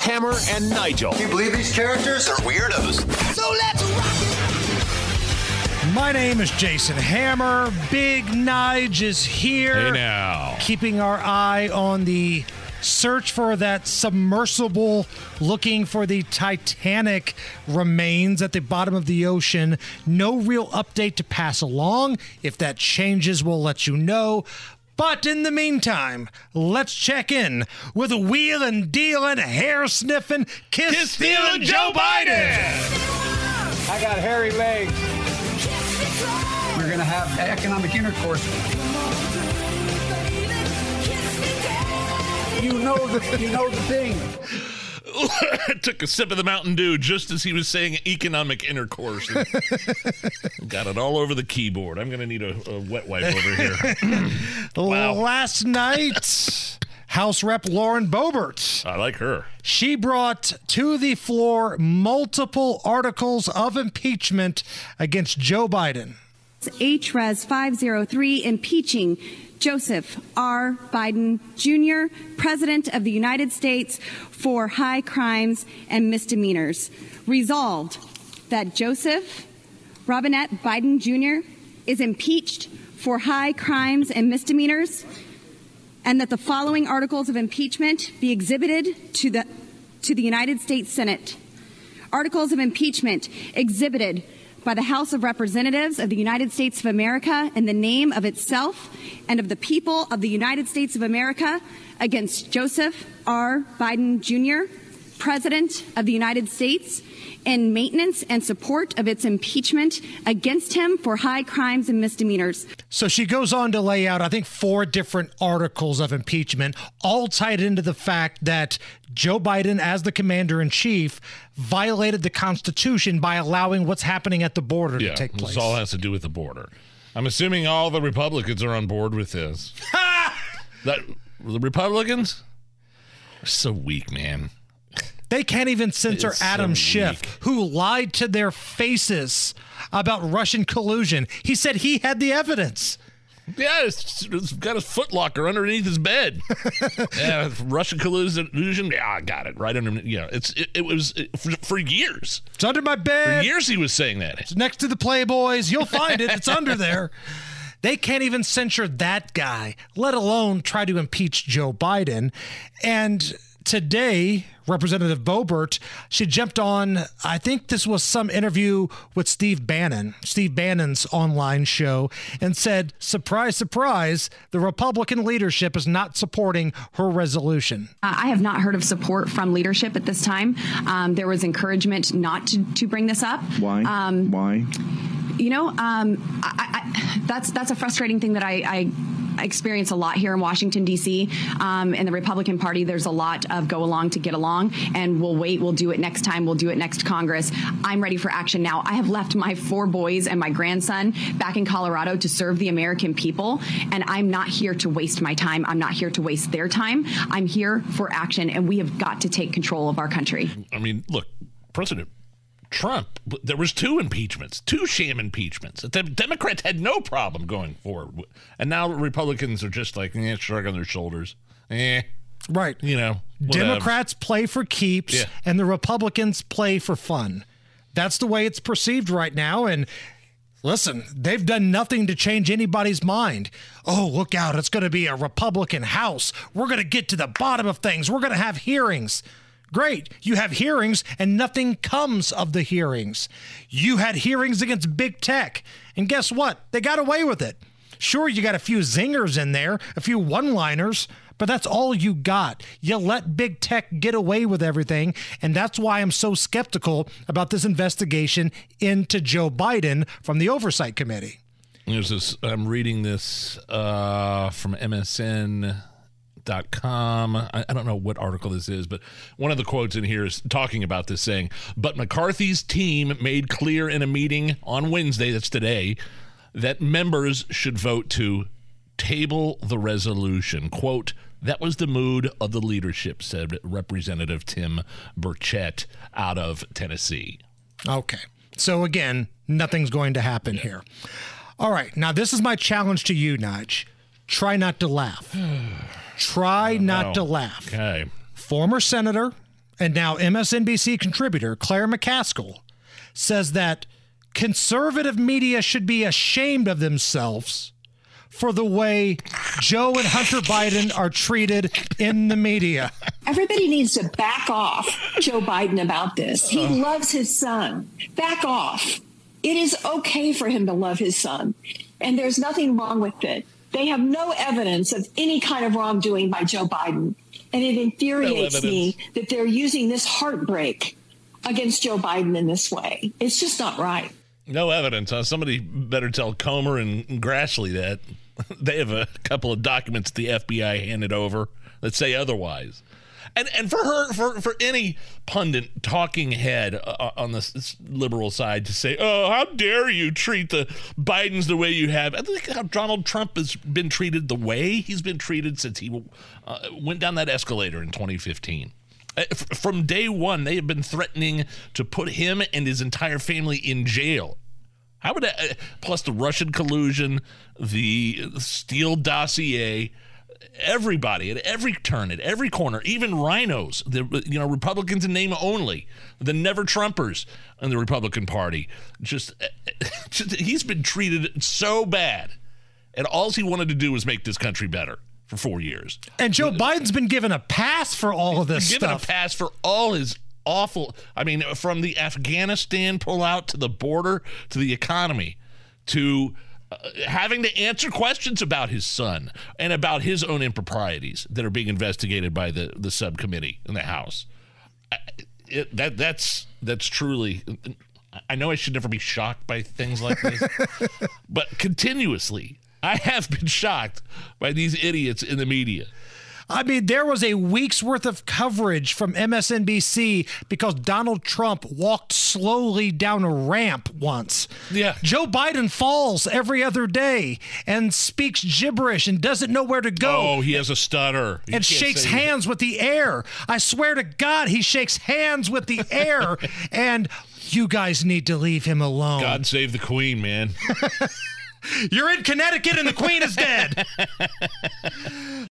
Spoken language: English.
Hammer and Nigel. Can you believe these characters are weirdos? So let's rock it. My name is Jason Hammer. Big Nige is here. Hey now. Keeping our eye on the search for that submersible looking for the Titanic remains at the bottom of the ocean. No real update to pass along. If that changes, we'll let you know. But in the meantime, let's check in with a wheel and dealing, hair sniffing, kiss, stealing Joe Biden. I got hairy legs. We're going to have economic intercourse. You know the you know the thing. took a sip of the Mountain Dew just as he was saying economic intercourse. Got it all over the keyboard. I'm going to need a, a, wet wipe over here. wow. Last night, House Rep Lauren Boebert. I like her. She brought to the floor multiple articles of impeachment against Joe Biden. HRES 503 impeaching Joseph R. Biden Jr., President of the United States, for high crimes and misdemeanors. Resolved that Joseph Robinette Biden Jr. is impeached for high crimes and misdemeanors, and that the following articles of impeachment be exhibited to the, to the United States Senate. Articles of impeachment exhibited by the House of Representatives of the United States of America in the name of itself and of the people of the United States of America against Joseph R. Biden Jr., President of the United States, in maintenance and support of its impeachment against him for high crimes and misdemeanors. So she goes on to lay out, I think, four different articles of impeachment, all tied into the fact that Joe Biden, as the commander in chief, violated the Constitution by allowing what's happening at the border yeah, to take place. This all has to do with the border. I'm assuming all the Republicans are on board with this. that the Republicans are so weak, man. They can't even censor Adam so Schiff, who lied to their faces about Russian collusion. He said he had the evidence. Yeah, it's, it's got his footlocker underneath his bed. yeah, Russian collusion. Yeah, I got it right under. Yeah, it's it, it was it, for, for years. It's under my bed. For years he was saying that. It's next to the Playboys. You'll find it. It's under there. They can't even censure that guy, let alone try to impeach Joe Biden. And today, Representative Boebert, she jumped on, I think this was some interview with Steve Bannon, Steve Bannon's online show, and said, surprise, surprise, the Republican leadership is not supporting her resolution. Uh, I have not heard of support from leadership at this time. Um, there was encouragement not to, to bring this up. Why? Um, Why? you know, um, I, I, that's that's a frustrating thing that I, I experience a lot here in Washington D.C. Um, in the Republican Party, there's a lot of go along to get along, and we'll wait. We'll do it next time. We'll do it next Congress. I'm ready for action now. I have left my four boys and my grandson back in Colorado to serve the American people, and I'm not here to waste my time. I'm not here to waste their time. I'm here for action, and we have got to take control of our country. I mean, look, President Trump, there was two impeachments, two sham impeachments. The Democrats had no problem going forward, and now Republicans are just like eh, shrugging their shoulders. Eh, Right. you know, whatever. Democrats play for keeps Yeah. and the Republicans play for fun. That's the way it's perceived right now. And listen, they've done nothing to change anybody's mind. Oh, look out. It's going to be a Republican House. We're going to get to the bottom of things. We're going to have hearings. Great. You have hearings and nothing comes of the hearings. You had hearings against big tech. And guess what? They got away with it. Sure, you got a few zingers in there, a few one liners, but that's all you got. You let big tech get away with everything. And that's why I'm so skeptical about this investigation into Joe Biden from the Oversight Committee. There's this. I'm reading this uh, from MSN. Dot com. I, I don't know what article this is, but one of the quotes in here is talking about this saying, but McCarthy's team made clear in a meeting on Wednesday, that's today, that members should vote to table the resolution. Quote, that was the mood of the leadership, said Representative Tim Burchett out of Tennessee. Okay. So again, nothing's going to happen here. All right. Now, this is my challenge to you, Nudge. Try not to laugh. Try oh, not no. to laugh. Okay. Former Senator and now MSNBC contributor Claire McCaskill says that conservative media should be ashamed of themselves for the way Joe and Hunter Biden are treated in the media. Everybody needs to back off Joe Biden about this. He uh. loves his son. Back off. It is okay for him to love his son, and there's nothing wrong with it. They have no evidence of any kind of wrongdoing by Joe Biden. And it infuriates No me that they're using this heartbreak against Joe Biden in this way. It's just not right. No evidence, huh? Somebody better tell Comer and Grassley that. They have a couple of documents the FBI handed over that say otherwise. And and for her, for, for any pundit talking head uh, on the liberal side to say, "Oh, how dare you treat the Bidens the way you have?" I think how Donald Trump has been treated the way he's been treated since he uh, went down that escalator in 2015. Uh, From day one, they have been threatening to put him and his entire family in jail. How would that, uh, plus the Russian collusion, the Steele dossier, everybody at every turn, at every corner, even RINOs, the you know Republicans in name only, the never Trumpers in the Republican Party. Just, just he's been treated so bad, and all he wanted to do was make this country better for four years. And Joe Biden's been given a pass for all of this Given stuff. Given a pass for all his awful. I mean, from the Afghanistan pullout to the border to the economy to Uh, having to answer questions about his son and about his own improprieties that are being investigated by the the subcommittee in the House. I- It, that that's that's truly. I know I should never be shocked by things like this, but continuously I have been shocked by these idiots in the media. I mean, there was a week's worth of coverage from MSNBC because Donald Trump walked slowly down a ramp once. Yeah. Joe Biden falls every other day and speaks gibberish and doesn't know where to go. Oh, he has a stutter. You and shakes hands with the air. I swear to God, he shakes hands with the air. and you guys need to leave him alone. God save the Queen, man. You're in Connecticut and the Queen is dead.